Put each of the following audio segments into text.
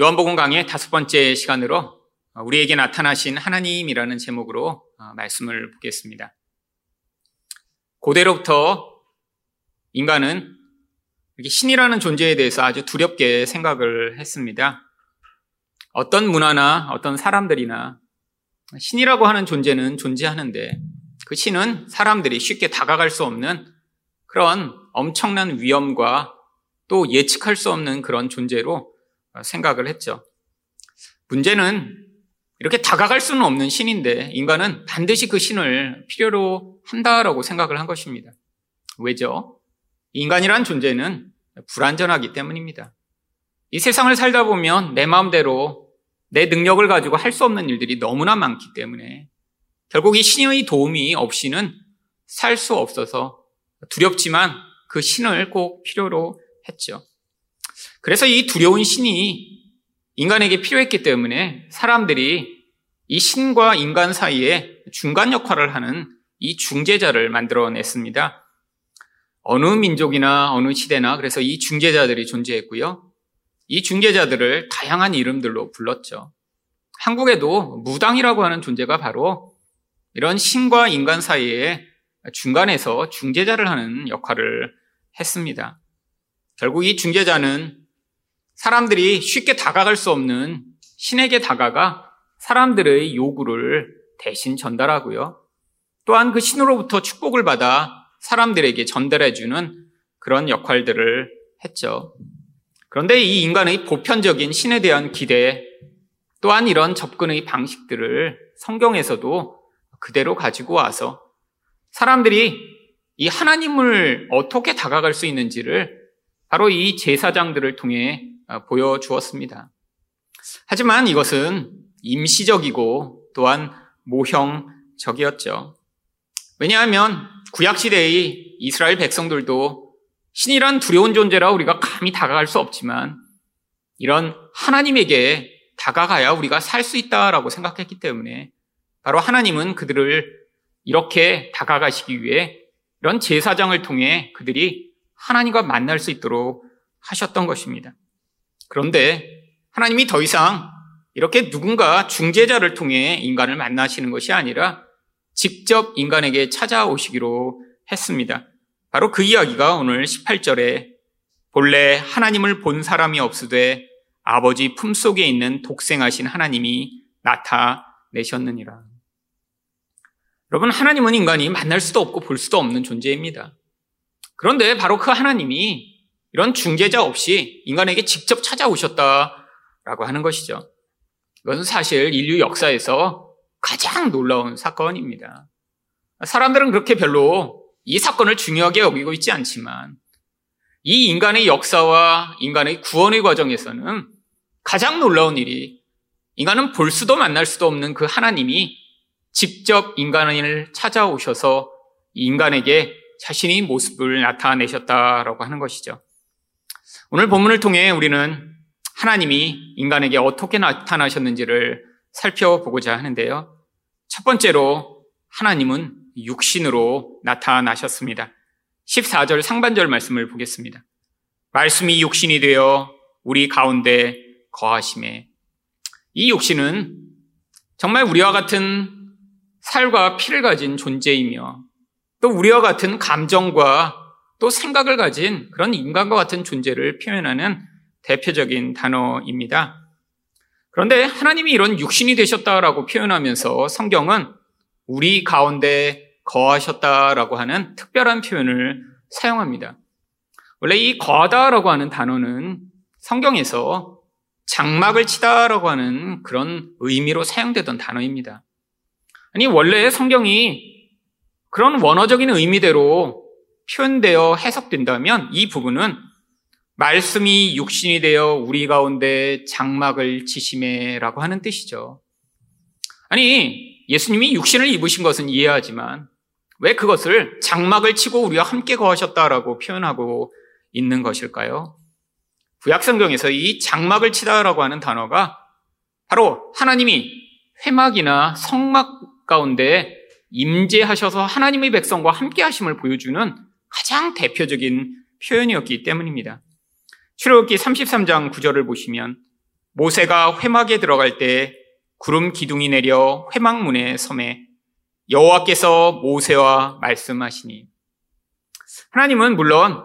요한복음 강의 다섯 번째 시간으로 우리에게 나타나신 하나님이라는 제목으로 말씀을 보겠습니다. 고대로부터 인간은 신이라는 존재에 대해서 아주 두렵게 생각을 했습니다. 어떤 문화나 어떤 사람들이나 신이라고 하는 존재는 존재하는데 그 신은 사람들이 쉽게 다가갈 수 없는 그런 엄청난 위험과 또 예측할 수 없는 그런 존재로 생각을 했죠. 문제는 이렇게 다가갈 수는 없는 신인데 인간은 반드시 그 신을 필요로 한다라고 생각을 한 것입니다. 왜죠? 인간이란 존재는 불완전하기 때문입니다. 이 세상을 살다 보면 내 마음대로 내 능력을 가지고 할 수 없는 일들이 너무나 많기 때문에 결국 이 신의 도움이 없이는 살 수 없어서 두렵지만 그 신을 꼭 필요로 했죠. 그래서 이 두려운 신이 인간에게 필요했기 때문에 사람들이 이 신과 인간 사이에 중간 역할을 하는 이 중재자를 만들어냈습니다. 어느 민족이나 어느 시대나 그래서 이 중재자들이 존재했고요. 이 중재자들을 다양한 이름들로 불렀죠. 한국에도 무당이라고 하는 존재가 바로 이런 신과 인간 사이에 중간에서 중재자를 하는 역할을 했습니다. 결국 이 중재자는 사람들이 쉽게 다가갈 수 없는 신에게 다가가 사람들의 요구를 대신 전달하고요. 또한 그 신으로부터 축복을 받아 사람들에게 전달해주는 그런 역할들을 했죠. 그런데 이 인간의 보편적인 신에 대한 기대 또한 이런 접근의 방식들을 성경에서도 그대로 가지고 와서 사람들이 이 하나님을 어떻게 다가갈 수 있는지를 바로 이 제사장들을 통해 어, 보여주었습니다. 하지만 이것은 임시적이고 또한 모형적이었죠. 왜냐하면 구약시대의 이스라엘 백성들도 신이란 두려운 존재라 우리가 감히 다가갈 수 없지만 이런 하나님에게 다가가야 우리가 살 수 있다라고 생각했기 때문에 바로 하나님은 그들을 이렇게 다가가시기 위해 이런 제사장을 통해 그들이 하나님과 만날 수 있도록 하셨던 것입니다. 그런데 하나님이 더 이상 이렇게 누군가 중재자를 통해 인간을 만나시는 것이 아니라 직접 인간에게 찾아오시기로 했습니다. 바로 그 이야기가 오늘 18절에 본래 하나님을 본 사람이 없으되 아버지 품속에 있는 독생하신 하나님이 나타내셨느니라. 여러분, 하나님은 인간이 만날 수도 없고 볼 수도 없는 존재입니다. 그런데 바로 그 하나님이 이런 중재자 없이 인간에게 직접 찾아오셨다라고 하는 것이죠. 이것은 사실 인류 역사에서 가장 놀라운 사건입니다. 사람들은 그렇게 별로 이 사건을 중요하게 여기고 있지 않지만 이 인간의 역사와 인간의 구원의 과정에서는 가장 놀라운 일이 인간은 볼 수도 만날 수도 없는 그 하나님이 직접 인간을 찾아오셔서 인간에게 자신의 모습을 나타내셨다라고 하는 것이죠. 오늘 본문을 통해 우리는 하나님이 인간에게 어떻게 나타나셨는지를 살펴보고자 하는데요. 첫 번째로 하나님은 육신으로 나타나셨습니다. 14절 상반절 말씀을 보겠습니다. 말씀이 육신이 되어 우리 가운데 거하심에 이 육신은 정말 우리와 같은 살과 피를 가진 존재이며 또 우리와 같은 감정과 또 생각을 가진 그런 인간과 같은 존재를 표현하는 대표적인 단어입니다. 그런데 하나님이 이런 육신이 되셨다라고 표현하면서 성경은 우리 가운데 거하셨다라고 하는 특별한 표현을 사용합니다. 원래 이 거하다라고 하는 단어는 성경에서 장막을 치다라고 하는 그런 의미로 사용되던 단어입니다. 아니, 원래 성경이 그런 원어적인 의미대로 표현되어 해석된다면 이 부분은 말씀이 육신이 되어 우리 가운데 장막을 치심에라고 하는 뜻이죠. 아니, 예수님이 육신을 입으신 것은 이해하지만 왜 그것을 장막을 치고 우리와 함께 거하셨다라고 표현하고 있는 것일까요? 구약성경에서 이 장막을 치다라고 하는 단어가 바로 하나님이 회막이나 성막 가운데 임재하셔서 하나님의 백성과 함께 하심을 보여주는 가장 대표적인 표현이었기 때문입니다. 출애굽기 33장 9절을 보시면 모세가 회막에 들어갈 때 구름 기둥이 내려 회막문에 섬에 여호와께서 모세와 말씀하시니 하나님은 물론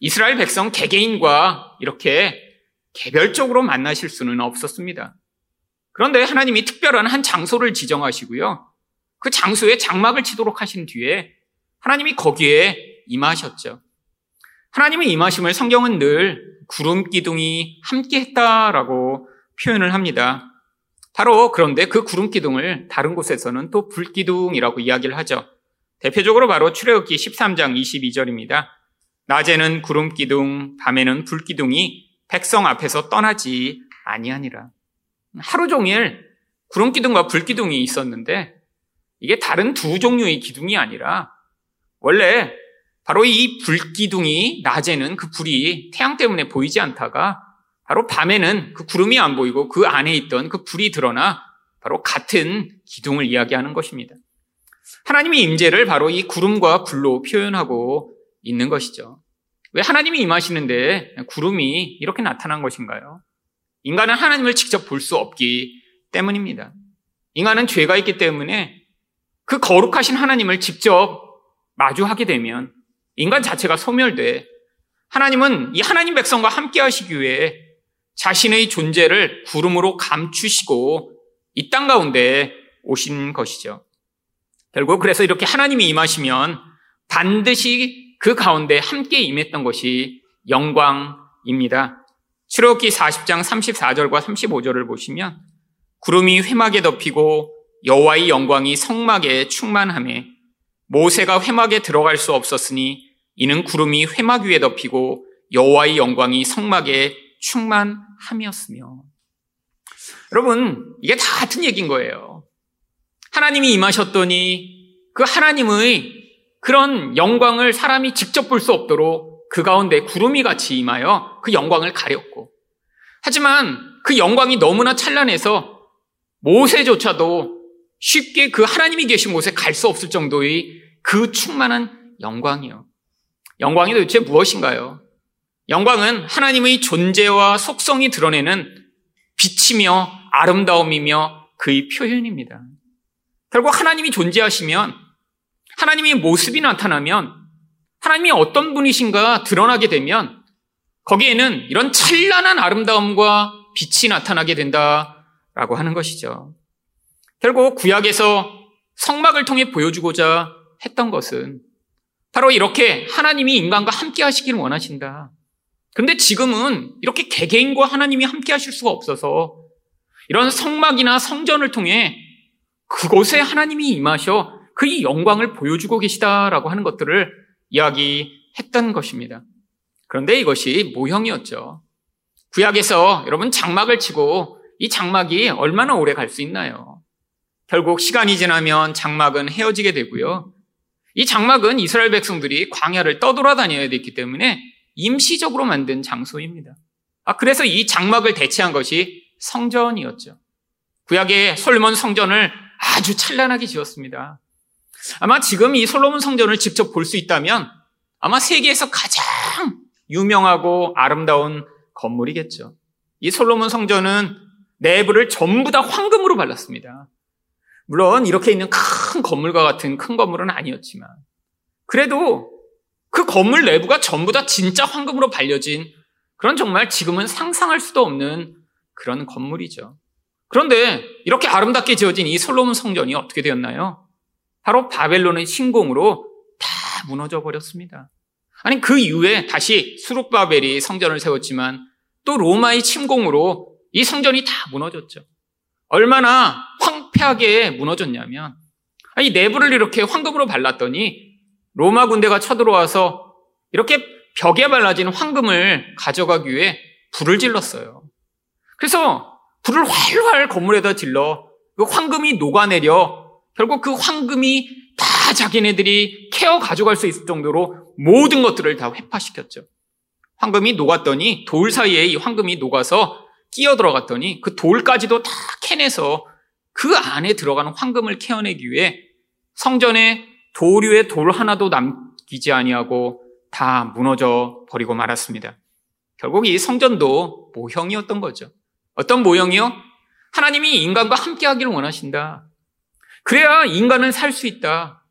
이스라엘 백성 개개인과 이렇게 개별적으로 만나실 수는 없었습니다. 그런데 하나님이 특별한 한 장소를 지정하시고요. 그 장소에 장막을 치도록 하신 뒤에 하나님이 거기에 임하셨죠. 하나님의 임하심을 성경은 늘 구름 기둥이 함께 했다라고 표현을 합니다. 바로 그런데 그 구름 기둥을 다른 곳에서는 또 불 기둥이라고 이야기를 하죠. 대표적으로 바로 출애굽기 13장 22절입니다. 낮에는 구름 기둥, 밤에는 불 기둥이 백성 앞에서 떠나지 아니하니라. 하루 종일 구름 기둥과 불 기둥이 있었는데 이게 다른 두 종류의 기둥이 아니라 원래 바로 이 불기둥이 낮에는 그 불이 태양 때문에 보이지 않다가 바로 밤에는 그 구름이 안 보이고 그 안에 있던 그 불이 드러나 바로 같은 기둥을 이야기하는 것입니다. 하나님의 임재를 바로 이 구름과 불로 표현하고 있는 것이죠. 왜 하나님이 임하시는데 구름이 이렇게 나타난 것인가요? 인간은 하나님을 직접 볼 수 없기 때문입니다. 인간은 죄가 있기 때문에 그 거룩하신 하나님을 직접 마주하게 되면 인간 자체가 소멸돼 하나님은 이 하나님 백성과 함께 하시기 위해 자신의 존재를 구름으로 감추시고 이 땅 가운데 오신 것이죠. 결국 그래서 이렇게 하나님이 임하시면 반드시 그 가운데 함께 임했던 것이 영광입니다. 출애굽기 40장 34절과 35절을 보시면 구름이 회막에 덮이고 여호와의 영광이 성막에 충만함에 모세가 회막에 들어갈 수 없었으니 이는 구름이 회막 위에 덮이고 여호와의 영광이 성막에 충만함이었으며 여러분 이게 다 같은 얘기인 거예요. 하나님이 임하셨더니 그 하나님의 그런 영광을 사람이 직접 볼 수 없도록 그 가운데 구름이 같이 임하여 그 영광을 가렸고 하지만 그 영광이 너무나 찬란해서 모세조차도 쉽게 그 하나님이 계신 곳에 갈 수 없을 정도의 그 충만한 영광이요. 영광이 도대체 무엇인가요? 영광은 하나님의 존재와 속성이 드러내는 빛이며 아름다움이며 그의 표현입니다. 결국 하나님이 존재하시면 하나님의 모습이 나타나면 하나님이 어떤 분이신가 드러나게 되면 거기에는 이런 찬란한 아름다움과 빛이 나타나게 된다라고 하는 것이죠. 결국 구약에서 성막을 통해 보여주고자 했던 것은 바로 이렇게 하나님이 인간과 함께 하시기를 원하신다. 그런데 지금은 이렇게 개개인과 하나님이 함께 하실 수가 없어서 이런 성막이나 성전을 통해 그곳에 하나님이 임하셔 그 영광을 보여주고 계시다라고 하는 것들을 이야기했던 것입니다. 그런데 이것이 모형이었죠. 구약에서 여러분 장막을 치고 이 장막이 얼마나 오래 갈 수 있나요? 결국 시간이 지나면 장막은 헤어지게 되고요. 이 장막은 이스라엘 백성들이 광야를 떠돌아다녀야 됐기 때문에 임시적으로 만든 장소입니다. 아, 그래서 이 장막을 대체한 것이 성전이었죠. 구약의 솔몬 성전을 아주 찬란하게 지었습니다. 아마 지금 이 솔로몬 성전을 직접 볼 수 있다면 아마 세계에서 가장 유명하고 아름다운 건물이겠죠. 이 솔로몬 성전은 내부를 전부 다 황금으로 발랐습니다. 물론 이렇게 있는 큰 건물과 같은 큰 건물은 아니었지만 그래도 그 건물 내부가 전부 다 진짜 황금으로 발려진 그런 정말 지금은 상상할 수도 없는 그런 건물이죠. 그런데 이렇게 아름답게 지어진 이 솔로몬 성전이 어떻게 되었나요? 바로 바벨론의 신공으로 다 무너져 버렸습니다. 아니 그 이후에 다시 수룩바벨이 성전을 세웠지만 또 로마의 침공으로 이 성전이 다 무너졌죠. 얼마나 황폐하게 무너졌냐면 이 내부를 이렇게 황금으로 발랐더니 로마 군대가 쳐들어와서 이렇게 벽에 발라진 황금을 가져가기 위해 불을 질렀어요. 그래서 불을 활활 건물에다 질러 그 황금이 녹아내려 결국 그 황금이 다 자기네들이 케어 가져갈 수 있을 정도로 모든 것들을 다 회파시켰죠. 황금이 녹았더니 돌 사이에 이 황금이 녹아서 끼어 들어갔더니 그 돌까지도 다 캐내서 그 안에 들어가는 황금을 캐어내기 위해 성전에 도류의 돌 하나도 남기지 아니하고 다 무너져 버리고 말았습니다. 결국 이 성전도 모형이었던 거죠. 어떤 모형이요? 하나님이 인간과 함께 하기를 원하신다. 그래야 인간은 살 수 있다.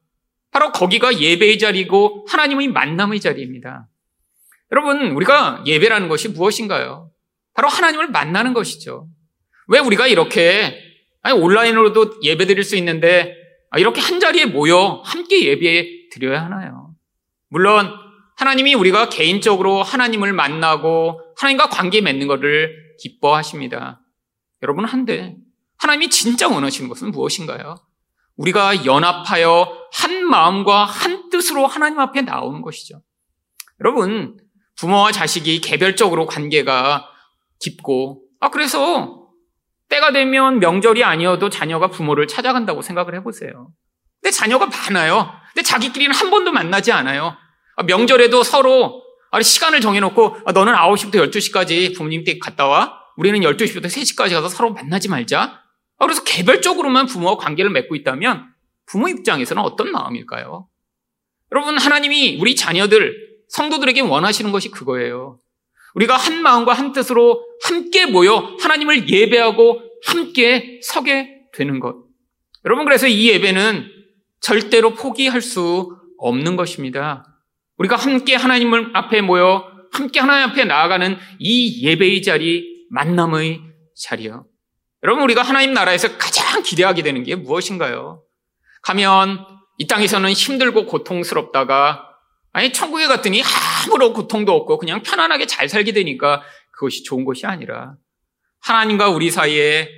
바로 거기가 예배의 자리고 하나님의 만남의 자리입니다. 여러분, 우리가 예배라는 것이 무엇인가요? 바로 하나님을 만나는 것이죠. 왜 우리가 이렇게 아니, 온라인으로도 예배 드릴 수 있는데 이렇게 한 자리에 모여 함께 예배 드려야 하나요? 물론 하나님이 우리가 개인적으로 하나님을 만나고 하나님과 관계 맺는 것을 기뻐하십니다. 여러분 한데 하나님이 진짜 원하시는 것은 무엇인가요? 우리가 연합하여 한 마음과 한 뜻으로 하나님 앞에 나오는 것이죠. 여러분 부모와 자식이 개별적으로 관계가 깊고 아 그래서 때가 되면 명절이 아니어도 자녀가 부모를 찾아간다고 생각을 해보세요. 근데 자녀가 많아요. 근데 자기끼리는 한 번도 만나지 않아요. 아, 명절에도 서로 시간을 정해놓고 아, 너는 9시부터 12시까지 부모님 댁 갔다 와. 우리는 12시부터 3시까지 가서 서로 만나지 말자. 아, 그래서 개별적으로만 부모와 관계를 맺고 있다면 부모 입장에서는 어떤 마음일까요? 여러분, 하나님이 우리 자녀들, 성도들에게 원하시는 것이 그거예요. 우리가 한 마음과 한 뜻으로 함께 모여 하나님을 예배하고 함께 서게 되는 것. 여러분, 그래서 이 예배는 절대로 포기할 수 없는 것입니다. 우리가 함께 하나님을 앞에 모여 함께 하나님 앞에 나아가는 이 예배의 자리, 만남의 자리요. 여러분, 우리가 하나님 나라에서 가장 기대하게 되는 게 무엇인가요? 가면 이 땅에서는 힘들고 고통스럽다가 아니 천국에 갔더니 아무런 고통도 없고 그냥 편안하게 잘 살게 되니까 그것이 좋은 것이 아니라 하나님과 우리 사이에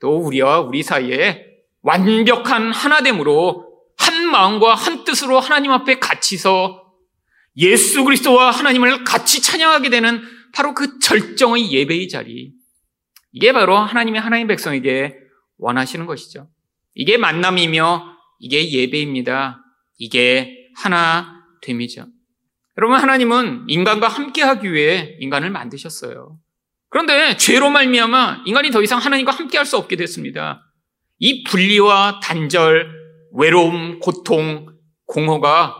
또 우리와 우리 사이에 완벽한 하나됨으로 한 마음과 한 뜻으로 하나님 앞에 갇히서 예수 그리스도와 하나님을 같이 찬양하게 되는 바로 그 절정의 예배의 자리. 이게 바로 하나님의 하나님 백성에게 원하시는 것이죠. 이게 만남이며 이게 예배입니다. 이게 하나 됨이죠. 여러분 하나님은 인간과 함께하기 위해 인간을 만드셨어요. 그런데 죄로 말미암아 인간이 더 이상 하나님과 함께할 수 없게 됐습니다. 이 분리와 단절, 외로움, 고통, 공허가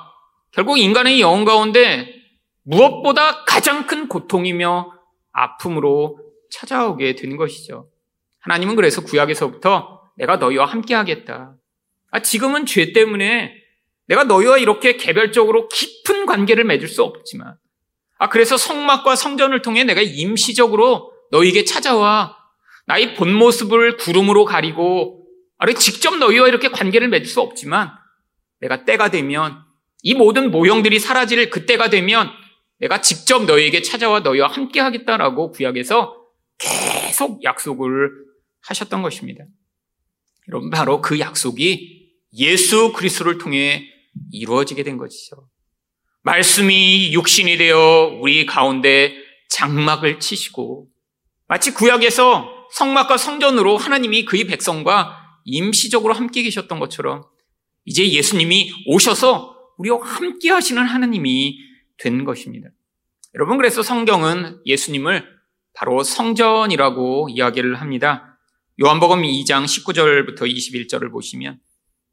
결국 인간의 영혼 가운데 무엇보다 가장 큰 고통이며 아픔으로 찾아오게 되는 것이죠. 하나님은 그래서 구약에서부터 내가 너희와 함께 하겠다. 아, 지금은 죄 때문에 내가 너희와 이렇게 개별적으로 깊은 관계를 맺을 수 없지만, 아, 그래서 성막과 성전을 통해 내가 임시적으로 너희에게 찾아와 나의 본 모습을 구름으로 가리고, 아래 직접 너희와 이렇게 관계를 맺을 수 없지만, 내가 때가 되면 이 모든 모형들이 사라질 그때가 되면 내가 직접 너희에게 찾아와 너희와 함께 하겠다라고 구약에서 계속 약속을 하셨던 것입니다. 여러분 바로 그 약속이 예수 그리스도를 통해 이루어지게 된 것이죠. 말씀이 육신이 되어 우리 가운데 장막을 치시고 마치 구약에서 성막과 성전으로 하나님이 그의 백성과 임시적으로 함께 계셨던 것처럼 이제 예수님이 오셔서 우리와 함께 하시는 하나님이 된 것입니다. 여러분, 그래서 성경은 예수님을 바로 성전이라고 이야기를 합니다. 요한복음 2장 19절부터 21절을 보시면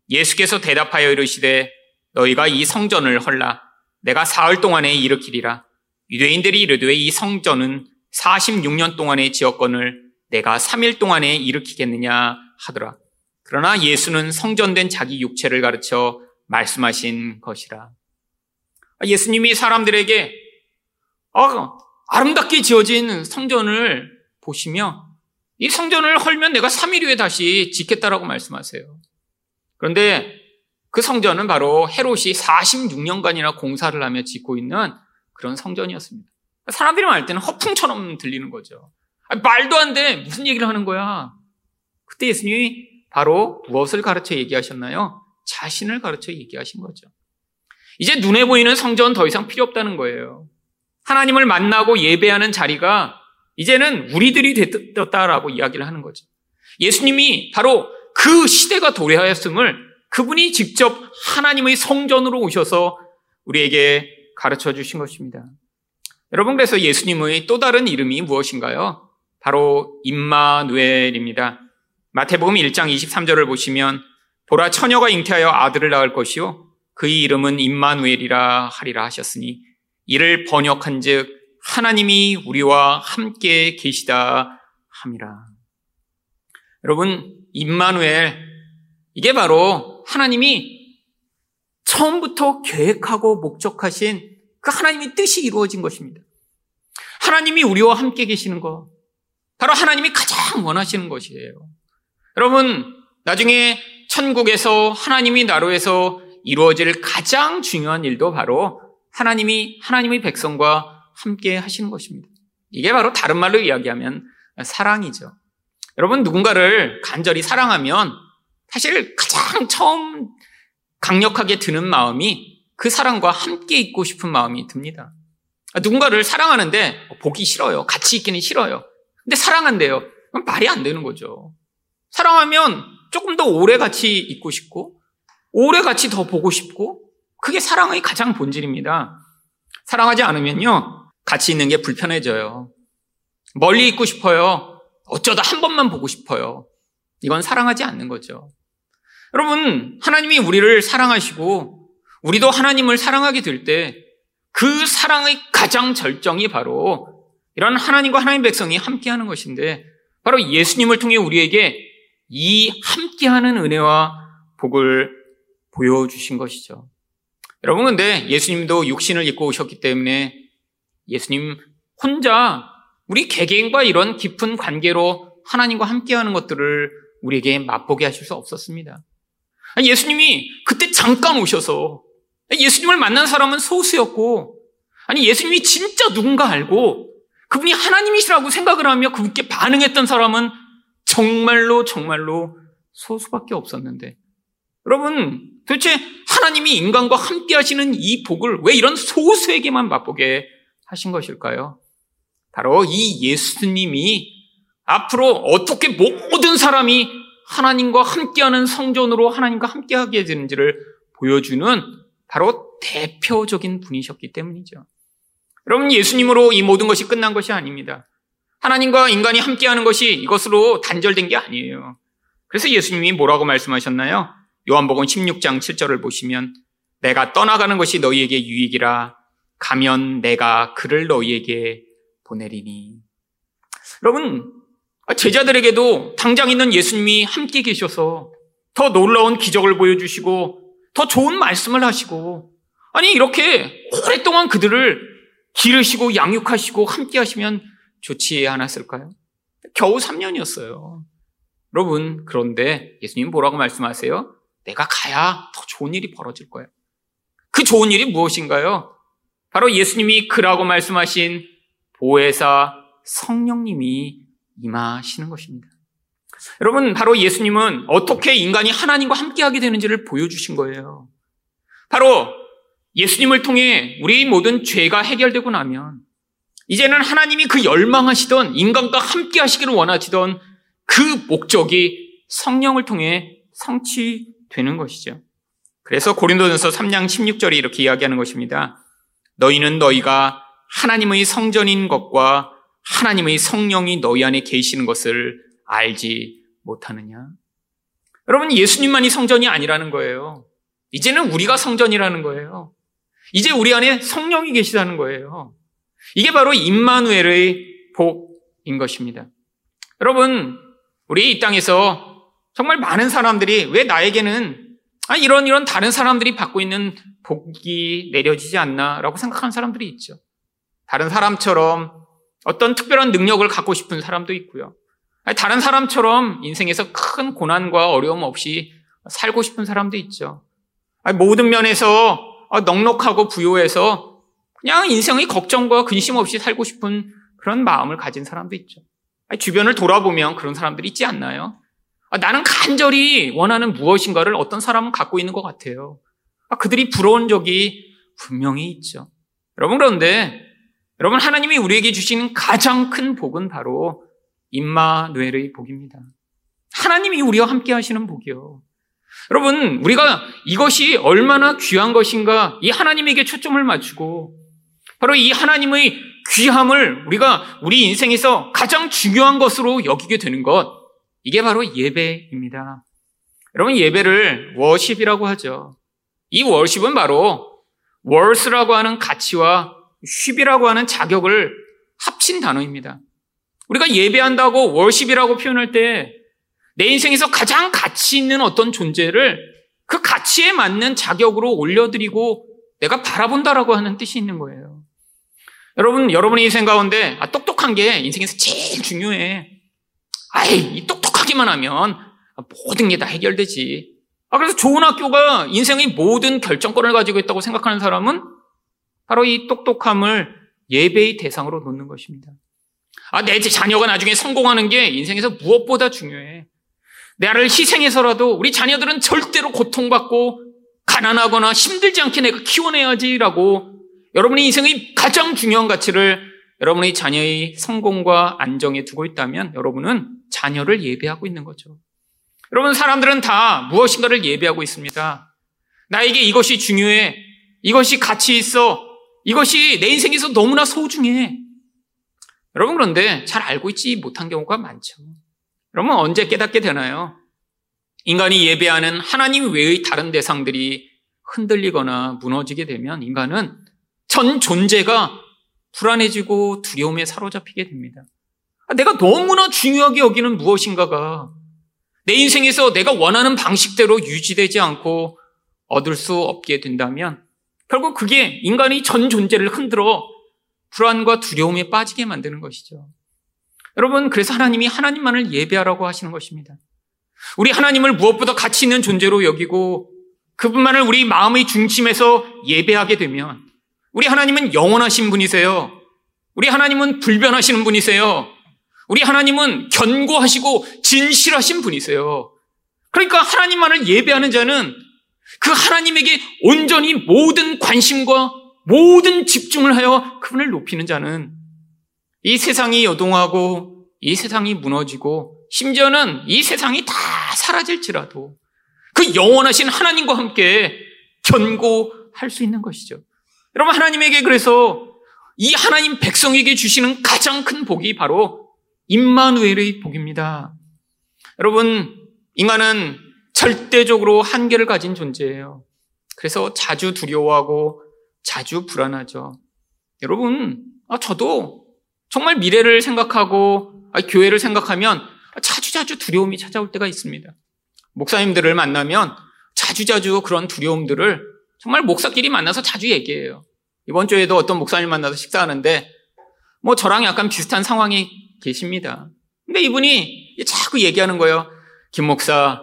예수께서 대답하여 이르시되 너희가 이 성전을 헐라 내가 사흘 동안에 일으키리라 유대인들이 이르되 이 성전은 46년 동안의 지역권을 내가 3일 동안에 일으키겠느냐 하더라. 그러나 예수는 성전된 자기 육체를 가르쳐 말씀하신 것이라. 예수님이 사람들에게 어, 아름답게 지어진 성전을 보시며 이 성전을 헐면 내가 3일 후에 다시 짓겠다라고 말씀하세요. 그런데 그 성전은 바로 헤롯이 46년간이나 공사를 하며 짓고 있는 그런 성전이었습니다. 사람들이 말 때는 허풍처럼 들리는 거죠. 아니, 말도 안 돼. 무슨 얘기를 하는 거야? 그때 예수님이 바로 무엇을 가르쳐 얘기하셨나요? 자신을 가르쳐 얘기하신 거죠. 이제 눈에 보이는 성전 더 이상 필요 없다는 거예요. 하나님을 만나고 예배하는 자리가 이제는 우리들이 됐다라고 이야기를 하는 거죠. 예수님이 바로 그 시대가 도래하였음을 그분이 직접 하나님의 성전으로 오셔서 우리에게 가르쳐 주신 것입니다. 여러분 그래서 예수님의 또 다른 이름이 무엇인가요? 바로 임마누엘입니다. 마태복음 1장 23절을 보시면 보라 처녀가 잉태하여 아들을 낳을 것이요 그의 이름은 임마누엘이라 하리라 하셨으니 이를 번역한즉 하나님이 우리와 함께 계시다 함이라. 여러분, 임마누엘, 이게 바로 하나님이 처음부터 계획하고 목적하신 그 하나님의 뜻이 이루어진 것입니다. 하나님이 우리와 함께 계시는 것, 바로 하나님이 가장 원하시는 것이에요. 여러분, 나중에 천국에서 하나님이 나로에서 이루어질 가장 중요한 일도 바로 하나님이 하나님의 백성과 함께 하시는 것입니다. 이게 바로 다른 말로 이야기하면 사랑이죠. 여러분 누군가를 간절히 사랑하면 사실 가장 처음 강력하게 드는 마음이 그 사람과 함께 있고 싶은 마음이 듭니다. 누군가를 사랑하는데 보기 싫어요. 같이 있기는 싫어요. 근데 사랑한대요. 그럼 말이 안 되는 거죠. 사랑하면 조금 더 오래 같이 있고 싶고, 오래 같이 더 보고 싶고, 그게 사랑의 가장 본질입니다. 사랑하지 않으면요, 같이 있는 게 불편해져요. 멀리 있고 싶어요. 어쩌다 한 번만 보고 싶어요. 이건 사랑하지 않는 거죠. 여러분, 하나님이 우리를 사랑하시고, 우리도 하나님을 사랑하게 될 때, 그 사랑의 가장 절정이 바로 이런 하나님과 하나님 백성이 함께하는 것인데, 바로 예수님을 통해 우리에게 이 함께하는 은혜와 복을 보여주신 것이죠. 여러분, 근데 예수님도 육신을 입고 오셨기 때문에 예수님 혼자 우리 개개인과 이런 깊은 관계로 하나님과 함께하는 것들을 우리에게 맛보게 하실 수 없었습니다. 예수님이 그때 잠깐 오셔서 예수님을 만난 사람은 소수였고 아니 예수님이 진짜 누군가 알고 그분이 하나님이시라고 생각을 하며 그분께 반응했던 사람은 정말로 정말로 소수밖에 없었는데 여러분 도대체 하나님이 인간과 함께 하시는 이 복을 왜 이런 소수에게만 맛보게 하신 것일까요? 바로 이 예수님이 앞으로 어떻게 모든 사람이 하나님과 함께하는 성전으로 하나님과 함께하게 되는지를 보여주는 바로 대표적인 분이셨기 때문이죠. 여러분, 예수님으로 이 모든 것이 끝난 것이 아닙니다. 하나님과 인간이 함께하는 것이 이것으로 단절된 게 아니에요. 그래서 예수님이 뭐라고 말씀하셨나요? 요한복음 16장 7절을 보시면 내가 떠나가는 것이 너희에게 유익이라 가면 내가 그를 너희에게 보내리니. 여러분, 제자들에게도 당장 있는 예수님이 함께 계셔서 더 놀라운 기적을 보여주시고 더 좋은 말씀을 하시고 아니 이렇게 오랫동안 그들을 기르시고 양육하시고 함께 하시면 좋지 않았을까요? 겨우 3년이었어요. 여러분, 그런데 예수님 뭐라고 말씀하세요? 내가 가야 더 좋은 일이 벌어질 거예요. 그 좋은 일이 무엇인가요? 바로 예수님이 그라고 말씀하신 보혜사 성령님이 임하시는 것입니다. 여러분, 바로 예수님은 어떻게 인간이 하나님과 함께하게 되는지를 보여주신 거예요. 바로 예수님을 통해 우리 모든 죄가 해결되고 나면 이제는 하나님이 그 열망하시던 인간과 함께 하시기를 원하시던 그 목적이 성령을 통해 성취되는 것이죠. 그래서 고린도전서 3장 16절이 이렇게 이야기하는 것입니다. 너희는 너희가 하나님의 성전인 것과 하나님의 성령이 너희 안에 계시는 것을 알지 못하느냐? 여러분, 예수님만이 성전이 아니라는 거예요. 이제는 우리가 성전이라는 거예요. 이제 우리 안에 성령이 계시다는 거예요. 이게 바로 임마누엘의 복인 것입니다. 여러분, 우리 이 땅에서 정말 많은 사람들이 왜 나에게는 아, 이런 이런 다른 사람들이 받고 있는 복이 내려지지 않나라고 생각하는 사람들이 있죠. 다른 사람처럼 어떤 특별한 능력을 갖고 싶은 사람도 있고요. 다른 사람처럼 인생에서 큰 고난과 어려움 없이 살고 싶은 사람도 있죠. 모든 면에서 넉넉하고 부유해서 그냥 인생의 걱정과 근심 없이 살고 싶은 그런 마음을 가진 사람도 있죠. 주변을 돌아보면 그런 사람들이 있지 않나요? 나는 간절히 원하는 무엇인가를 어떤 사람은 갖고 있는 것 같아요. 그들이 부러운 적이 분명히 있죠. 여러분 그런데 여러분, 하나님이 우리에게 주시는 가장 큰 복은 바로 임마누엘의 복입니다. 하나님이 우리와 함께 하시는 복이요. 여러분, 우리가 이것이 얼마나 귀한 것인가 이 하나님에게 초점을 맞추고 바로 이 하나님의 귀함을 우리가 우리 인생에서 가장 중요한 것으로 여기게 되는 것, 이게 바로 예배입니다. 여러분, 예배를 워십이라고 하죠. 이 워십은 바로 월스라고 하는 가치와 쉽이라고 하는 자격을 합친 단어입니다. 우리가 예배한다고 월십이라고 표현할 때 내 인생에서 가장 가치 있는 어떤 존재를 그 가치에 맞는 자격으로 올려드리고 내가 바라본다라고 하는 뜻이 있는 거예요. 여러분, 여러분의 인생 가운데 아, 똑똑한 게 인생에서 제일 중요해. 아이, 이 똑똑하기만 하면 모든 게 다 해결되지. 아, 그래서 좋은 학교가 인생의 모든 결정권을 가지고 있다고 생각하는 사람은 바로 이 똑똑함을 예배의 대상으로 놓는 것입니다. 아, 내 자녀가 나중에 성공하는 게 인생에서 무엇보다 중요해. 나를 희생해서라도 우리 자녀들은 절대로 고통받고 가난하거나 힘들지 않게 내가 키워내야지라고 여러분의 인생의 가장 중요한 가치를 여러분의 자녀의 성공과 안정에 두고 있다면 여러분은 자녀를 예배하고 있는 거죠. 여러분, 사람들은 다 무엇인가를 예배하고 있습니다. 나에게 이것이 중요해. 이것이 가치 있어. 이것이 내 인생에서 너무나 소중해. 여러분, 그런데 잘 알고 있지 못한 경우가 많죠. 여러분, 언제 깨닫게 되나요? 인간이 예배하는 하나님 외의 다른 대상들이 흔들리거나 무너지게 되면 인간은 전 존재가 불안해지고 두려움에 사로잡히게 됩니다. 내가 너무나 중요하게 여기는 무엇인가가 내 인생에서 내가 원하는 방식대로 유지되지 않고 얻을 수 없게 된다면 결국 그게 인간의 전 존재를 흔들어 불안과 두려움에 빠지게 만드는 것이죠. 여러분, 그래서 하나님이 하나님만을 예배하라고 하시는 것입니다. 우리 하나님을 무엇보다 가치 있는 존재로 여기고 그분만을 우리 마음의 중심에서 예배하게 되면 우리 하나님은 영원하신 분이세요. 우리 하나님은 불변하시는 분이세요. 우리 하나님은 견고하시고 진실하신 분이세요. 그러니까 하나님만을 예배하는 자는 그 하나님에게 온전히 모든 관심과 모든 집중을 하여 그분을 높이는 자는 이 세상이 여동하고 이 세상이 무너지고 심지어는 이 세상이 다 사라질지라도 그 영원하신 하나님과 함께 견고할 수 있는 것이죠. 여러분 하나님에게 그래서 이 하나님 백성에게 주시는 가장 큰 복이 바로 임마누엘의 복입니다. 여러분 인간은 절대적으로 한계를 가진 존재예요. 그래서 자주 두려워하고 자주 불안하죠. 여러분, 아, 저도 정말 미래를 생각하고 아, 교회를 생각하면 자주자주 두려움이 찾아올 때가 있습니다. 목사님들을 만나면 자주자주 그런 두려움들을 정말 목사끼리 만나서 자주 얘기해요. 이번 주에도 어떤 목사님 만나서 식사하는데 뭐 저랑 약간 비슷한 상황이 계십니다. 근데 이분이 자꾸 얘기하는 거예요. 김 목사,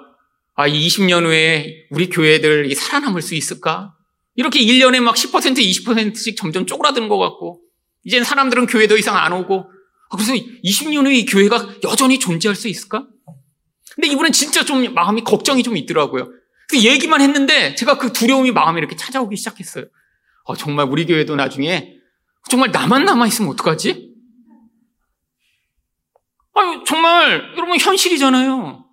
아, 20년 후에 우리 교회들 살아남을 수 있을까? 이렇게 1년에 막 10%, 20%씩 점점 쪼그라드는 것 같고, 이젠 사람들은 교회 더 이상 안 오고, 아, 그래서 20년 후에 이 교회가 여전히 존재할 수 있을까? 근데 이분은 진짜 좀 마음이 걱정이 좀 있더라고요. 그 얘기만 했는데 제가 그 두려움이 마음에 이렇게 찾아오기 시작했어요. 아, 정말 우리 교회도 나중에 정말 나만 남아있으면 어떡하지? 아유, 정말 여러분 현실이잖아요.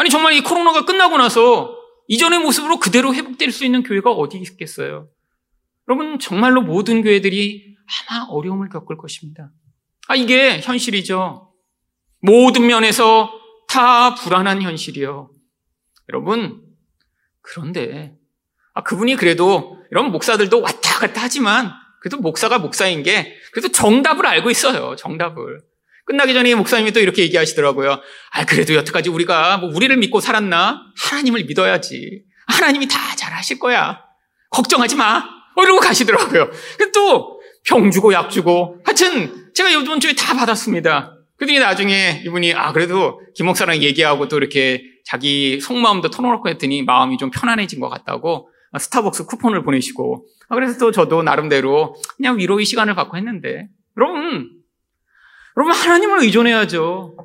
아니 정말 이 코로나가 끝나고 나서 이전의 모습으로 그대로 회복될 수 있는 교회가 어디 있겠어요? 여러분 정말로 모든 교회들이 아마 어려움을 겪을 것입니다. 아 이게 현실이죠. 모든 면에서 다 불안한 현실이요. 여러분 그런데 아 그분이 그래도 여러분 목사들도 왔다 갔다 하지만 그래도 목사가 목사인 게 그래도 정답을 알고 있어요. 정답을. 끝나기 전에 목사님이 또 이렇게 얘기하시더라고요. 아, 그래도 여태까지 우리가 뭐 우리를 믿고 살았나? 하나님을 믿어야지. 하나님이 다 잘하실 거야. 걱정하지 마. 어, 이러고 가시더라고요. 또 병 주고 약 주고. 하여튼 제가 이번 주에 다 받았습니다. 그랬더니 나중에 이분이 아, 그래도 김 목사랑 얘기하고 또 이렇게 자기 속마음도 털어놓고 했더니 마음이 좀 편안해진 것 같다고 스타벅스 쿠폰을 보내시고. 아, 그래서 또 저도 나름대로 그냥 위로의 시간을 갖고 했는데. 여러분, 여러분, 하나님을 의존해야죠.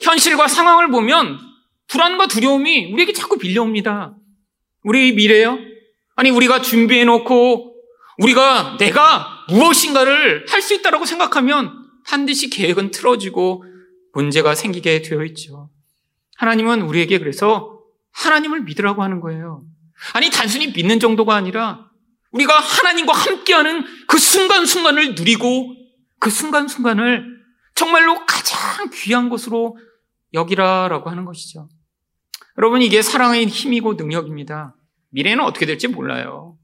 현실과 상황을 보면 불안과 두려움이 우리에게 자꾸 빌려옵니다. 우리 미래요? 아니, 우리가 준비해놓고 우리가 내가 무엇인가를 할 수 있다고 생각하면 반드시 계획은 틀어지고 문제가 생기게 되어 있죠. 하나님은 우리에게 그래서 하나님을 믿으라고 하는 거예요. 아니, 단순히 믿는 정도가 아니라 우리가 하나님과 함께하는 그 순간순간을 누리고 그 순간순간을 정말로 가장 귀한 것으로 여기라라고 하는 것이죠. 여러분, 이게 사랑의 힘이고 능력입니다. 미래는 어떻게 될지 몰라요.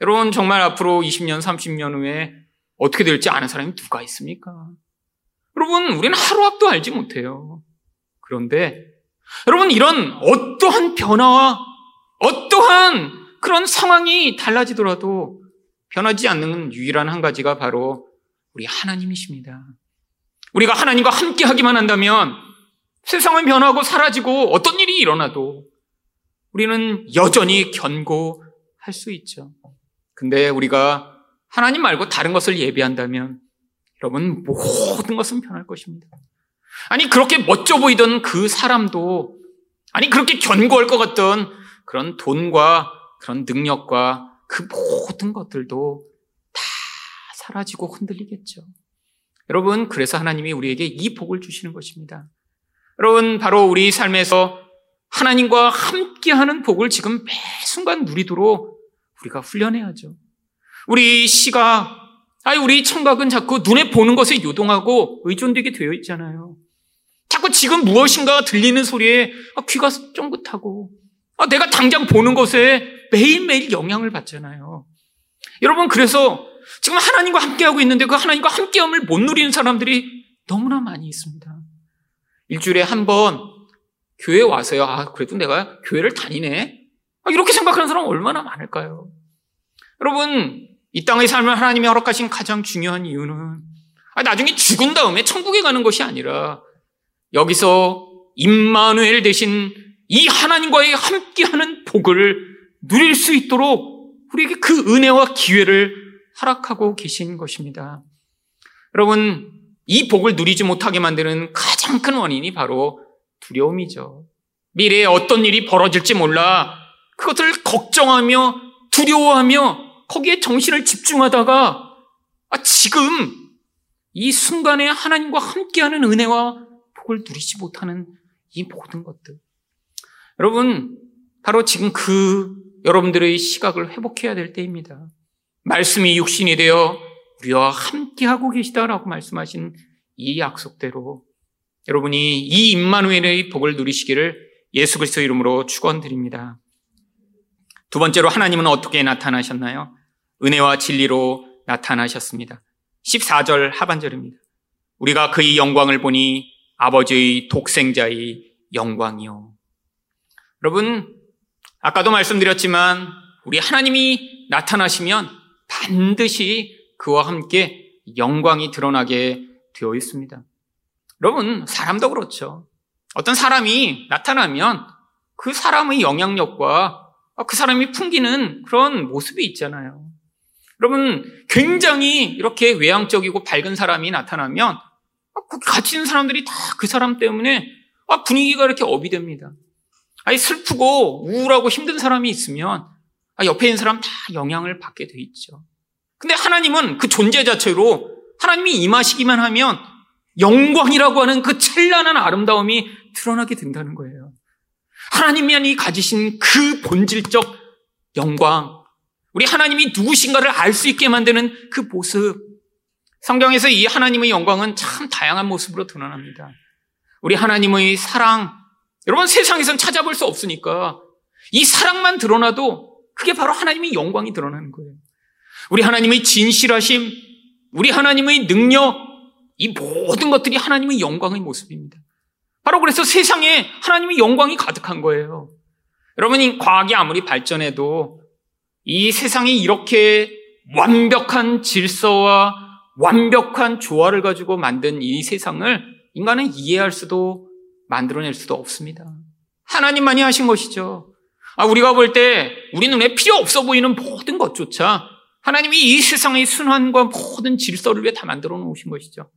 여러분, 정말 앞으로 20년, 30년 후에 어떻게 될지 아는 사람이 누가 있습니까? 여러분, 우리는 하루 앞도 알지 못해요. 그런데 여러분, 이런 어떠한 변화와 어떠한 그런 상황이 달라지더라도 변하지 않는 유일한 한 가지가 바로 우리 하나님이십니다. 우리가 하나님과 함께 하기만 한다면 세상은 변하고 사라지고 어떤 일이 일어나도 우리는 여전히 견고할 수 있죠. 근데 우리가 하나님 말고 다른 것을 예비한다면 여러분 모든 것은 변할 것입니다. 아니 그렇게 멋져 보이던 그 사람도 아니 그렇게 견고할 것 같던 그런 돈과 그런 능력과 그 모든 것들도 다 사라지고 흔들리겠죠. 여러분 그래서 하나님이 우리에게 이 복을 주시는 것입니다. 여러분 바로 우리 삶에서 하나님과 함께하는 복을 지금 매 순간 누리도록 우리가 훈련해야죠. 우리 시각, 아니 우리 청각은 자꾸 눈에 보는 것에 요동하고 의존되게 되어 있잖아요. 자꾸 지금 무엇인가 들리는 소리에 아, 귀가 쫑긋하고 아, 내가 당장 보는 것에 매일매일 영향을 받잖아요. 여러분 그래서 지금 하나님과 함께하고 있는데 그 하나님과 함께함을 못 누리는 사람들이 너무나 많이 있습니다. 일주일에 한 번 교회 와서요. 아, 그래도 내가 교회를 다니네. 아, 이렇게 생각하는 사람 얼마나 많을까요? 여러분, 이 땅의 삶을 하나님이 허락하신 가장 중요한 이유는 아, 나중에 죽은 다음에 천국에 가는 것이 아니라 여기서 임마누엘 대신 이 하나님과의 함께하는 복을 누릴 수 있도록 우리에게 그 은혜와 기회를 허락하고 계신 것입니다. 여러분, 이 복을 누리지 못하게 만드는 가장 큰 원인이 바로 두려움이죠. 미래에 어떤 일이 벌어질지 몰라 그것을 걱정하며 두려워하며 거기에 정신을 집중하다가 아, 지금 이 순간에 하나님과 함께하는 은혜와 복을 누리지 못하는 이 모든 것들. 여러분, 바로 지금 그 여러분들의 시각을 회복해야 될 때입니다. 말씀이 육신이 되어 우리와 함께하고 계시다라고 말씀하신 이 약속대로 여러분이 이 임마누엘의 복을 누리시기를 예수 그리스도 이름으로 축원드립니다. 두 번째로 하나님은 어떻게 나타나셨나요? 은혜와 진리로 나타나셨습니다. 14절 하반절입니다. 우리가 그의 영광을 보니 아버지의 독생자의 영광이요. 여러분, 아까도 말씀드렸지만 우리 하나님이 나타나시면 반드시 그와 함께 영광이 드러나게 되어 있습니다. 여러분, 사람도 그렇죠. 어떤 사람이 나타나면 그 사람의 영향력과 그 사람이 풍기는 그런 모습이 있잖아요. 여러분, 굉장히 이렇게 외향적이고 밝은 사람이 나타나면 같이 있는 사람들이 다 그 사람 때문에 분위기가 이렇게 업이 됩니다. 아니, 슬프고 우울하고 힘든 사람이 있으면 옆에 있는 사람 다 영향을 받게 돼 있죠. 근데 하나님은 그 존재 자체로 하나님이 임하시기만 하면 영광이라고 하는 그 찬란한 아름다움이 드러나게 된다는 거예요. 하나님만이 가지신 그 본질적 영광, 우리 하나님이 누구신가를 알 수 있게 만드는 그 모습. 성경에서 이 하나님의 영광은 참 다양한 모습으로 드러납니다. 우리 하나님의 사랑, 여러분 세상에선 찾아볼 수 없으니까 이 사랑만 드러나도 그게 바로 하나님의 영광이 드러나는 거예요. 우리 하나님의 진실하심, 우리 하나님의 능력, 이 모든 것들이 하나님의 영광의 모습입니다. 바로 그래서 세상에 하나님의 영광이 가득한 거예요. 여러분이 과학이 아무리 발전해도 이 세상이 이렇게 완벽한 질서와 완벽한 조화를 가지고 만든 이 세상을 인간은 이해할 수도 만들어낼 수도 없습니다. 하나님만이 하신 것이죠. 아, 우리가 볼 때 우리 눈에 필요 없어 보이는 모든 것조차 하나님이 이 세상의 순환과 모든 질서를 위해 다 만들어 놓으신 것이죠.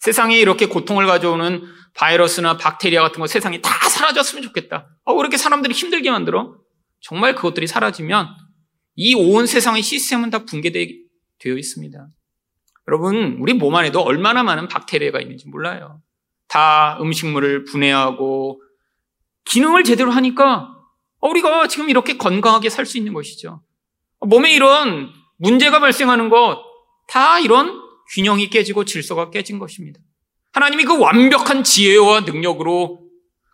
세상에 이렇게 고통을 가져오는 바이러스나 박테리아 같은 거 세상에 다 사라졌으면 좋겠다. 어, 왜 이렇게 사람들이 힘들게 만들어? 정말 그것들이 사라지면 이 온 세상의 시스템은 다 붕괴되어 있습니다. 여러분, 우리 몸 안에도 얼마나 많은 박테리아가 있는지 몰라요. 다 음식물을 분해하고 기능을 제대로 하니까 우리가 지금 이렇게 건강하게 살 수 있는 것이죠. 몸에 이런 문제가 발생하는 것, 다 이런 균형이 깨지고 질서가 깨진 것입니다. 하나님이 그 완벽한 지혜와 능력으로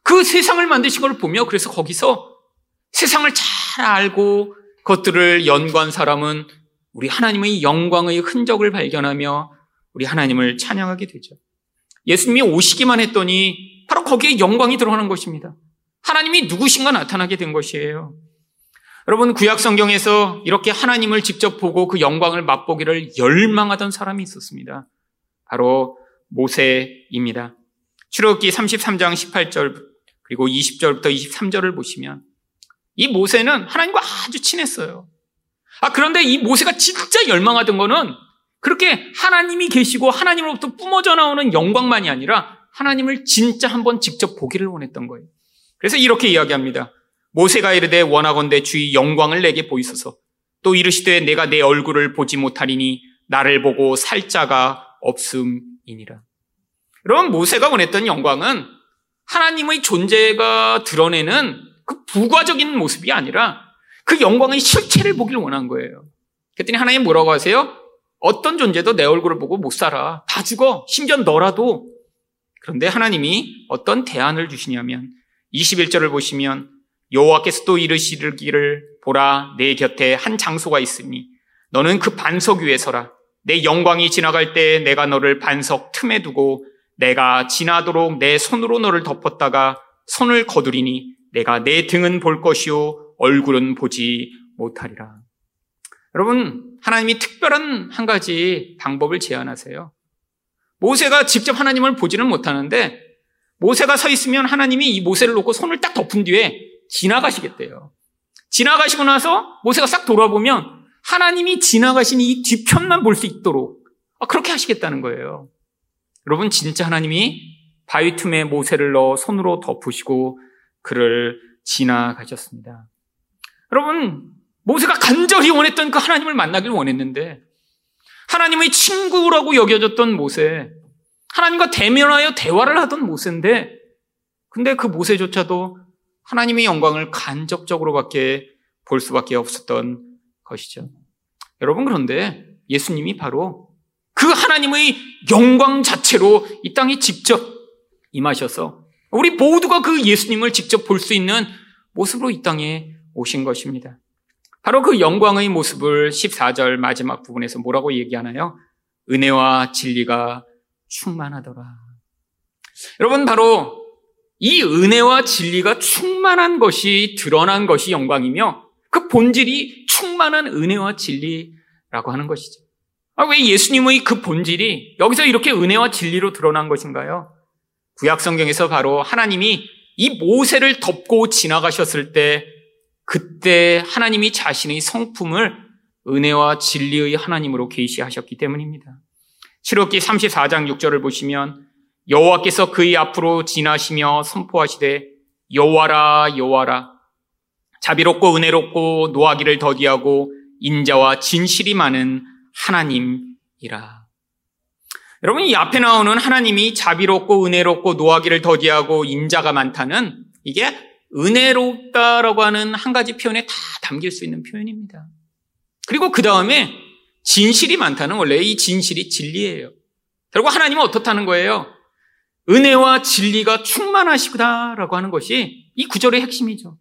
그 세상을 만드신 걸 보며 그래서 거기서 세상을 잘 알고 그것들을 연구한 사람은 우리 하나님의 영광의 흔적을 발견하며 우리 하나님을 찬양하게 되죠. 예수님이 오시기만 했더니 바로 거기에 영광이 들어가는 것입니다. 하나님이 누구신가 나타나게 된 것이에요. 여러분 구약 성경에서 이렇게 하나님을 직접 보고 그 영광을 맛보기를 열망하던 사람이 있었습니다. 바로 모세입니다. 출애굽기 33장 18절 그리고 20절부터 23절을 보시면 이 모세는 하나님과 아주 친했어요. 아 그런데 이 모세가 진짜 열망하던 거는 그렇게 하나님이 계시고 하나님으로부터 뿜어져 나오는 영광만이 아니라 하나님을 진짜 한번 직접 보기를 원했던 거예요. 그래서 이렇게 이야기합니다. 모세가 이르되 원하건대 주의 영광을 내게 보이소서. 또 이르시되 내가 내 얼굴을 보지 못하리니 나를 보고 살자가 없음이니라. 여러분 모세가 원했던 영광은 하나님의 존재가 드러내는 그 부과적인 모습이 아니라 그 영광의 실체를 보길 원한 거예요. 그랬더니 하나님 뭐라고 하세요? 어떤 존재도 내 얼굴을 보고 못 살아. 다 죽어. 심지어 너라도. 그런데 하나님이 어떤 대안을 주시냐면 21절을 보시면 여호와께서 또 이르시기를 보라 내 곁에 한 장소가 있으니 너는 그 반석 위에 서라. 내 영광이 지나갈 때 내가 너를 반석 틈에 두고 내가 지나도록 내 손으로 너를 덮었다가 손을 거두리니 내가 내 등은 볼 것이요 얼굴은 보지 못하리라. 여러분, 하나님이 특별한 한 가지 방법을 제안하세요. 모세가 직접 하나님을 보지는 못하는데 모세가 서 있으면 하나님이 이 모세를 놓고 손을 딱 덮은 뒤에 지나가시겠대요. 지나가시고 나서 모세가 싹 돌아보면 하나님이 지나가신 이 뒤편만 볼 수 있도록 아, 그렇게 하시겠다는 거예요. 여러분 진짜 하나님이 바위 틈에 모세를 넣어 손으로 덮으시고 그를 지나가셨습니다. 여러분 모세가 간절히 원했던 그 하나님을 만나길 원했는데 하나님의 친구라고 여겨졌던 모세, 하나님과 대면하여 대화를 하던 모세인데 근데 그 모세조차도 하나님의 영광을 간접적으로밖에 볼 수밖에 없었던 것이죠. 여러분 그런데 예수님이 바로 그 하나님의 영광 자체로 이 땅에 직접 임하셔서 우리 모두가 그 예수님을 직접 볼 수 있는 모습으로 이 땅에 오신 것입니다. 바로 그 영광의 모습을 14절 마지막 부분에서 뭐라고 얘기하나요? 은혜와 진리가 충만하더라. 여러분, 바로 이 은혜와 진리가 충만한 것이 드러난 것이 영광이며 그 본질이 충만한 은혜와 진리라고 하는 것이죠. 아, 왜 예수님의 그 본질이 여기서 이렇게 은혜와 진리로 드러난 것인가요? 구약 성경에서 바로 하나님이 이 모세를 덮고 지나가셨을 때 그때 하나님이 자신의 성품을 은혜와 진리의 하나님으로 계시하셨기 때문입니다. 출애굽기 34장 6절을 보시면 여호와께서 그의 앞으로 지나시며 선포하시되 여호와라 여호와라 자비롭고 은혜롭고 노하기를 더디하고 인자와 진실이 많은 하나님이라. 여러분 이 앞에 나오는 하나님이 자비롭고 은혜롭고 노하기를 더디하고 인자가 많다는 이게 은혜롭다라고 하는 한 가지 표현에 다 담길 수 있는 표현입니다. 그리고 그 다음에 진실이 많다는 원래 이 진실이 진리예요. 결국 하나님은 어떻다는 거예요? 은혜와 진리가 충만하시다라고 하는 것이 이 구절의 핵심이죠.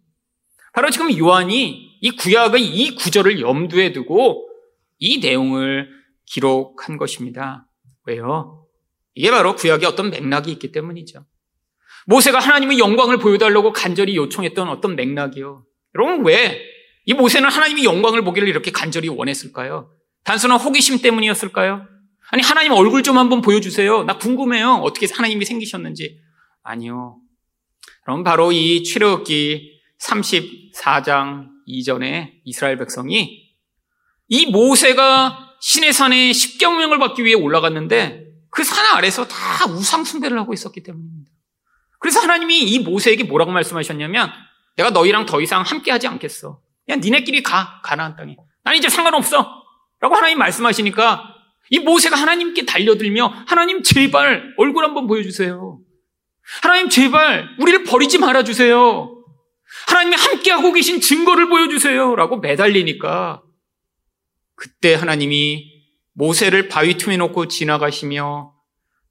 바로 지금 요한이 이 구약의 이 구절을 염두에 두고 이 내용을 기록한 것입니다. 왜요? 이게 바로 구약에 어떤 맥락이 있기 때문이죠. 모세가 하나님의 영광을 보여달라고 간절히 요청했던 어떤 맥락이요. 여러분 왜 이 모세는 하나님의 영광을 보기를 이렇게 간절히 원했을까요? 단순한 호기심 때문이었을까요? 아니 하나님 얼굴 좀 한번 보여주세요. 나 궁금해요. 어떻게 하나님이 생기셨는지. 아니요. 그럼 바로 이 출애굽기 34장 이전에 이스라엘 백성이 이 모세가 신의 산에 십경명을 받기 위해 올라갔는데 그 산 아래서 다 우상 숭배를 하고 있었기 때문입니다. 그래서 하나님이 이 모세에게 뭐라고 말씀하셨냐면 내가 너희랑 더 이상 함께하지 않겠어. 그냥 니네끼리 가 가나안 땅에. 난 이제 상관없어. 라고 하나님 말씀하시니까 이 모세가 하나님께 달려들며 하나님 제발 얼굴 한번 보여주세요. 하나님 제발 우리를 버리지 말아주세요. 하나님이 함께하고 계신 증거를 보여주세요. 라고 매달리니까 그때 하나님이 모세를 바위 틈에 놓고 지나가시며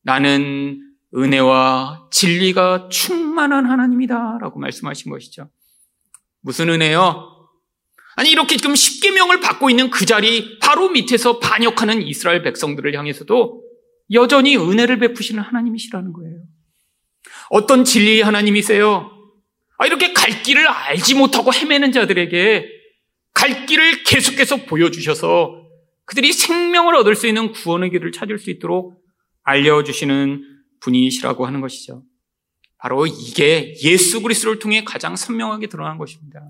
나는 은혜와 진리가 충만한 하나님이다. 라고 말씀하신 것이죠. 무슨 은혜요? 아니, 이렇게 지금 십계명을 받고 있는 그 자리 바로 밑에서 반역하는 이스라엘 백성들을 향해서도 여전히 은혜를 베푸시는 하나님이시라는 거예요. 어떤 진리의 하나님이세요? 아, 이렇게 갈 길을 알지 못하고 헤매는 자들에게 갈 길을 계속해서 보여주셔서 그들이 생명을 얻을 수 있는 구원의 길을 찾을 수 있도록 알려주시는 분이시라고 하는 것이죠. 바로 이게 예수 그리스도를 통해 가장 선명하게 드러난 것입니다.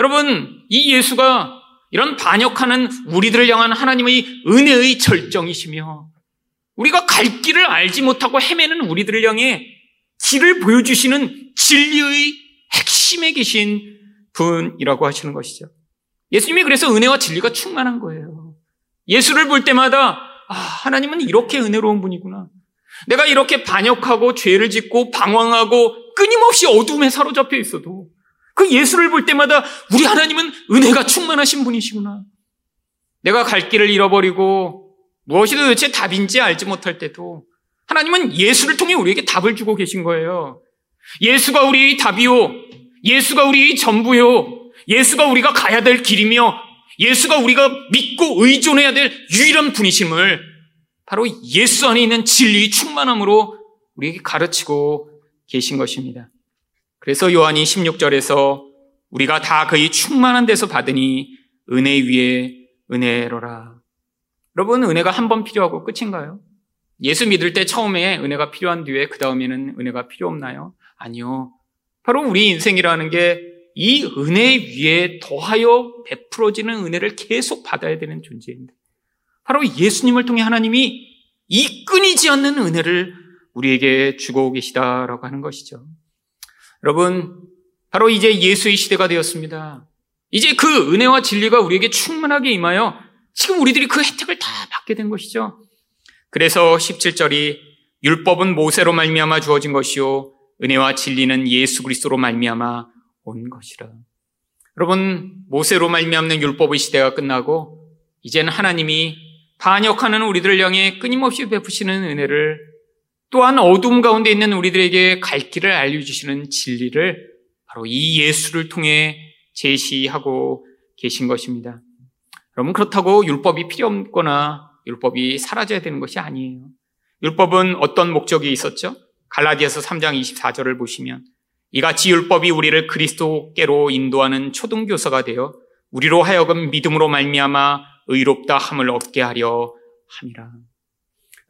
여러분, 이 예수가 이런 반역하는 우리들을 향한 하나님의 은혜의 절정이시며 우리가 갈 길을 알지 못하고 헤매는 우리들을 향해 길을 보여주시는 진리의 핵심에 계신 분이라고 하시는 것이죠. 예수님이 그래서 은혜와 진리가 충만한 거예요. 예수를 볼 때마다 아, 하나님은 이렇게 은혜로운 분이구나. 내가 이렇게 반역하고 죄를 짓고 방황하고 끊임없이 어둠에 사로잡혀 있어도 그 예수를 볼 때마다 우리 하나님은 은혜가 충만하신 분이시구나. 내가 갈 길을 잃어버리고 무엇이 도대체 답인지 알지 못할 때도 하나님은 예수를 통해 우리에게 답을 주고 계신 거예요. 예수가 우리의 답이요. 예수가 우리의 전부요. 예수가 우리가 가야 될 길이며 예수가 우리가 믿고 의존해야 될 유일한 분이심을 바로 예수 안에 있는 진리의 충만함으로 우리에게 가르치고 계신 것입니다. 그래서 요한이 16절에서 우리가 다 그의 충만한 데서 받으니 은혜 위에 은혜로라. 여러분, 은혜가 한 번 필요하고 끝인가요? 예수 믿을 때 처음에 은혜가 필요한 뒤에 그 다음에는 은혜가 필요 없나요? 아니요. 바로 우리 인생이라는 게 이 은혜 위에 더하여 베풀어지는 은혜를 계속 받아야 되는 존재입니다. 바로 예수님을 통해 하나님이 이 끊이지 않는 은혜를 우리에게 주고 계시다라고 하는 것이죠. 여러분, 바로 이제 예수의 시대가 되었습니다. 이제 그 은혜와 진리가 우리에게 충만하게 임하여 지금 우리들이 그 혜택을 다 받게 된 것이죠. 그래서 17절이 율법은 모세로 말미암아 주어진 것이요 은혜와 진리는 예수 그리스도로 말미암아 온 것이라. 여러분 모세로 말미암는 율법의 시대가 끝나고 이제는 하나님이 반역하는 우리들을 향해 끊임없이 베푸시는 은혜를 또한 어둠 가운데 있는 우리들에게 갈 길을 알려주시는 진리를 바로 이 예수를 통해 제시하고 계신 것입니다. 여러분 그렇다고 율법이 필요 없거나 율법이 사라져야 되는 것이 아니에요. 율법은 어떤 목적이 있었죠? 갈라디아서 3장 24절을 보시면 이같이 율법이 우리를 그리스도께로 인도하는 초등교사가 되어 우리로 하여금 믿음으로 말미암아 의롭다 함을 얻게 하려 함이라.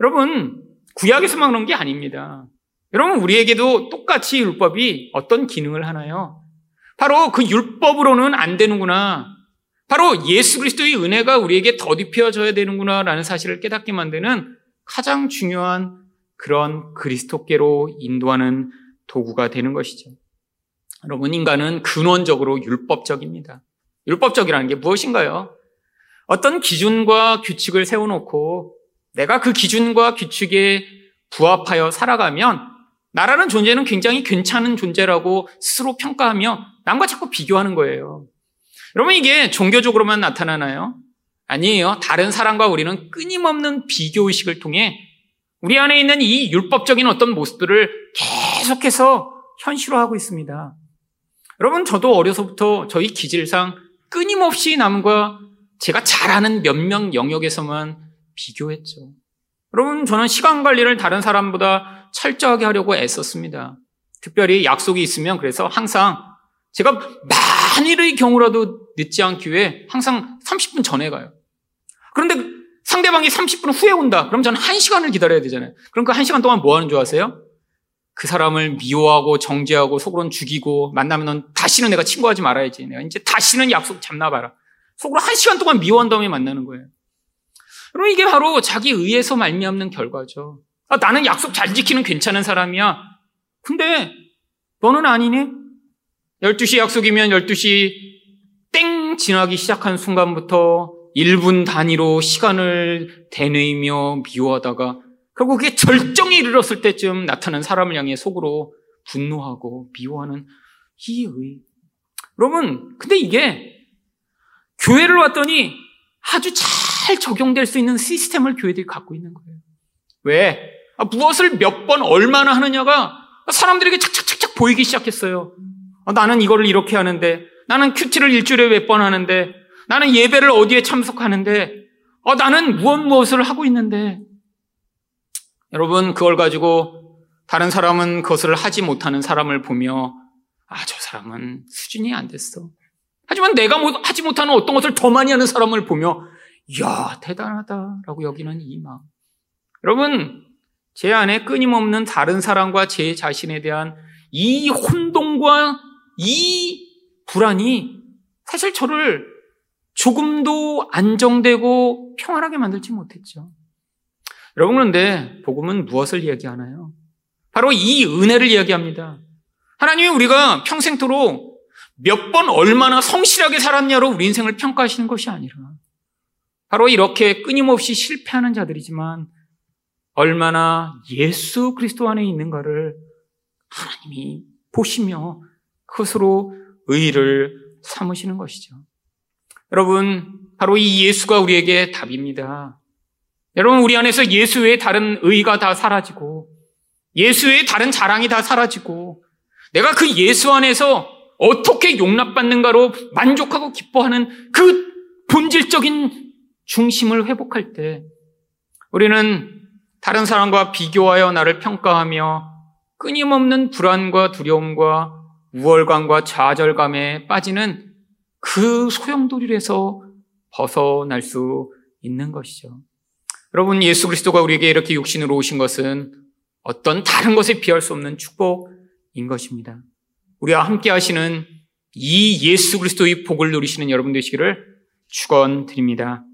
여러분 구약에서만 그런 게 아닙니다. 여러분 우리에게도 똑같이 율법이 어떤 기능을 하나요? 바로 그 율법으로는 안 되는구나. 바로 예수 그리스도의 은혜가 우리에게 더딥혀져야 되는구나라는 사실을 깨닫게 만드는 가장 중요한 그런 그리스도께로 인도하는 도구가 되는 것이죠. 여러분, 인간은 근원적으로 율법적입니다. 율법적이라는 게 무엇인가요? 어떤 기준과 규칙을 세워놓고 내가 그 기준과 규칙에 부합하여 살아가면 나라는 존재는 굉장히 괜찮은 존재라고 스스로 평가하며 남과 자꾸 비교하는 거예요. 여러분 이게 종교적으로만 나타나나요? 아니에요. 다른 사람과 우리는 끊임없는 비교 의식을 통해 우리 안에 있는 이 율법적인 어떤 모습들을 계속해서 현실화하고 있습니다. 여러분, 저도 어려서부터 저희 기질상 끊임없이 남과 제가 잘하는 몇 명 영역에서만 비교했죠. 여러분, 저는 시간 관리를 다른 사람보다 철저하게 하려고 애썼습니다. 특별히 약속이 있으면 그래서 항상 제가 만일의 경우라도 늦지 않기 위해 항상 30분 전에 가요. 그런데 상대방이 30분 후에 온다. 그럼 저는 1시간을 기다려야 되잖아요. 그럼 그 1시간 동안 뭐 하는 줄 아세요? 그 사람을 미워하고 정죄하고 속으로는 죽이고 만나면 다시는 내가 친구하지 말아야지. 내가 이제 다시는 약속 잡나 봐라. 속으로 1시간 동안 미워한 다음에 만나는 거예요. 그럼 이게 바로 자기 의에서 말미암는 결과죠. 아, 나는 약속 잘 지키는 괜찮은 사람이야. 근데 너는 아니네? 12시 약속이면 12시 땡 지나기 시작한 순간부터 1분 단위로 시간을 되뇌이며 미워하다가 결국 그게 절정에 이르렀을 때쯤 나타난 사람을 향해 속으로 분노하고 미워하는 이 의. 여러분, 근데 이게 교회를 왔더니 아주 잘 적용될 수 있는 시스템을 교회들이 갖고 있는 거예요. 왜? 아, 무엇을 몇 번 얼마나 하느냐가 사람들에게 착착착착 보이기 시작했어요. 아, 나는 이거를 이렇게 하는데, 나는 큐티를 일주일에 몇 번 하는데, 나는 예배를 어디에 참석하는데, 어, 나는 무엇 무엇을 하고 있는데, 여러분, 그걸 가지고 다른 사람은 그것을 하지 못하는 사람을 보며, 아, 저 사람은 수준이 안 됐어. 하지만 내가 하지 못하는 어떤 것을 더 많이 하는 사람을 보며, 이야, 대단하다라고 여기는 이 마음. 여러분, 제 안에 끊임없는 다른 사람과 제 자신에 대한 이 혼동과 이 불안이 사실 저를 조금도 안정되고 평안하게 만들지 못했죠. 여러분 그런데 복음은 무엇을 이야기하나요? 바로 이 은혜를 이야기합니다. 하나님이 우리가 평생토록 몇 번 얼마나 성실하게 살았냐로 우리 인생을 평가하시는 것이 아니라 바로 이렇게 끊임없이 실패하는 자들이지만 얼마나 예수 그리스도 안에 있는가를 하나님이 보시며 그것으로 의를 삼으시는 것이죠. 여러분, 바로 이 예수가 우리에게 답입니다. 여러분, 우리 안에서 예수 외에 다른 의가 다 사라지고, 예수 외에 다른 자랑이 다 사라지고, 내가 그 예수 안에서 어떻게 용납받는가로 만족하고 기뻐하는 그 본질적인 중심을 회복할 때, 우리는 다른 사람과 비교하여 나를 평가하며 끊임없는 불안과 두려움과 우월감과 좌절감에 빠지는 그 소용돌이에서 벗어날 수 있는 것이죠. 여러분, 예수 그리스도가 우리에게 이렇게 육신으로 오신 것은 어떤 다른 것에 비할 수 없는 축복인 것입니다. 우리와 함께 하시는 이 예수 그리스도의 복을 누리시는 여러분 되시기를 축원드립니다.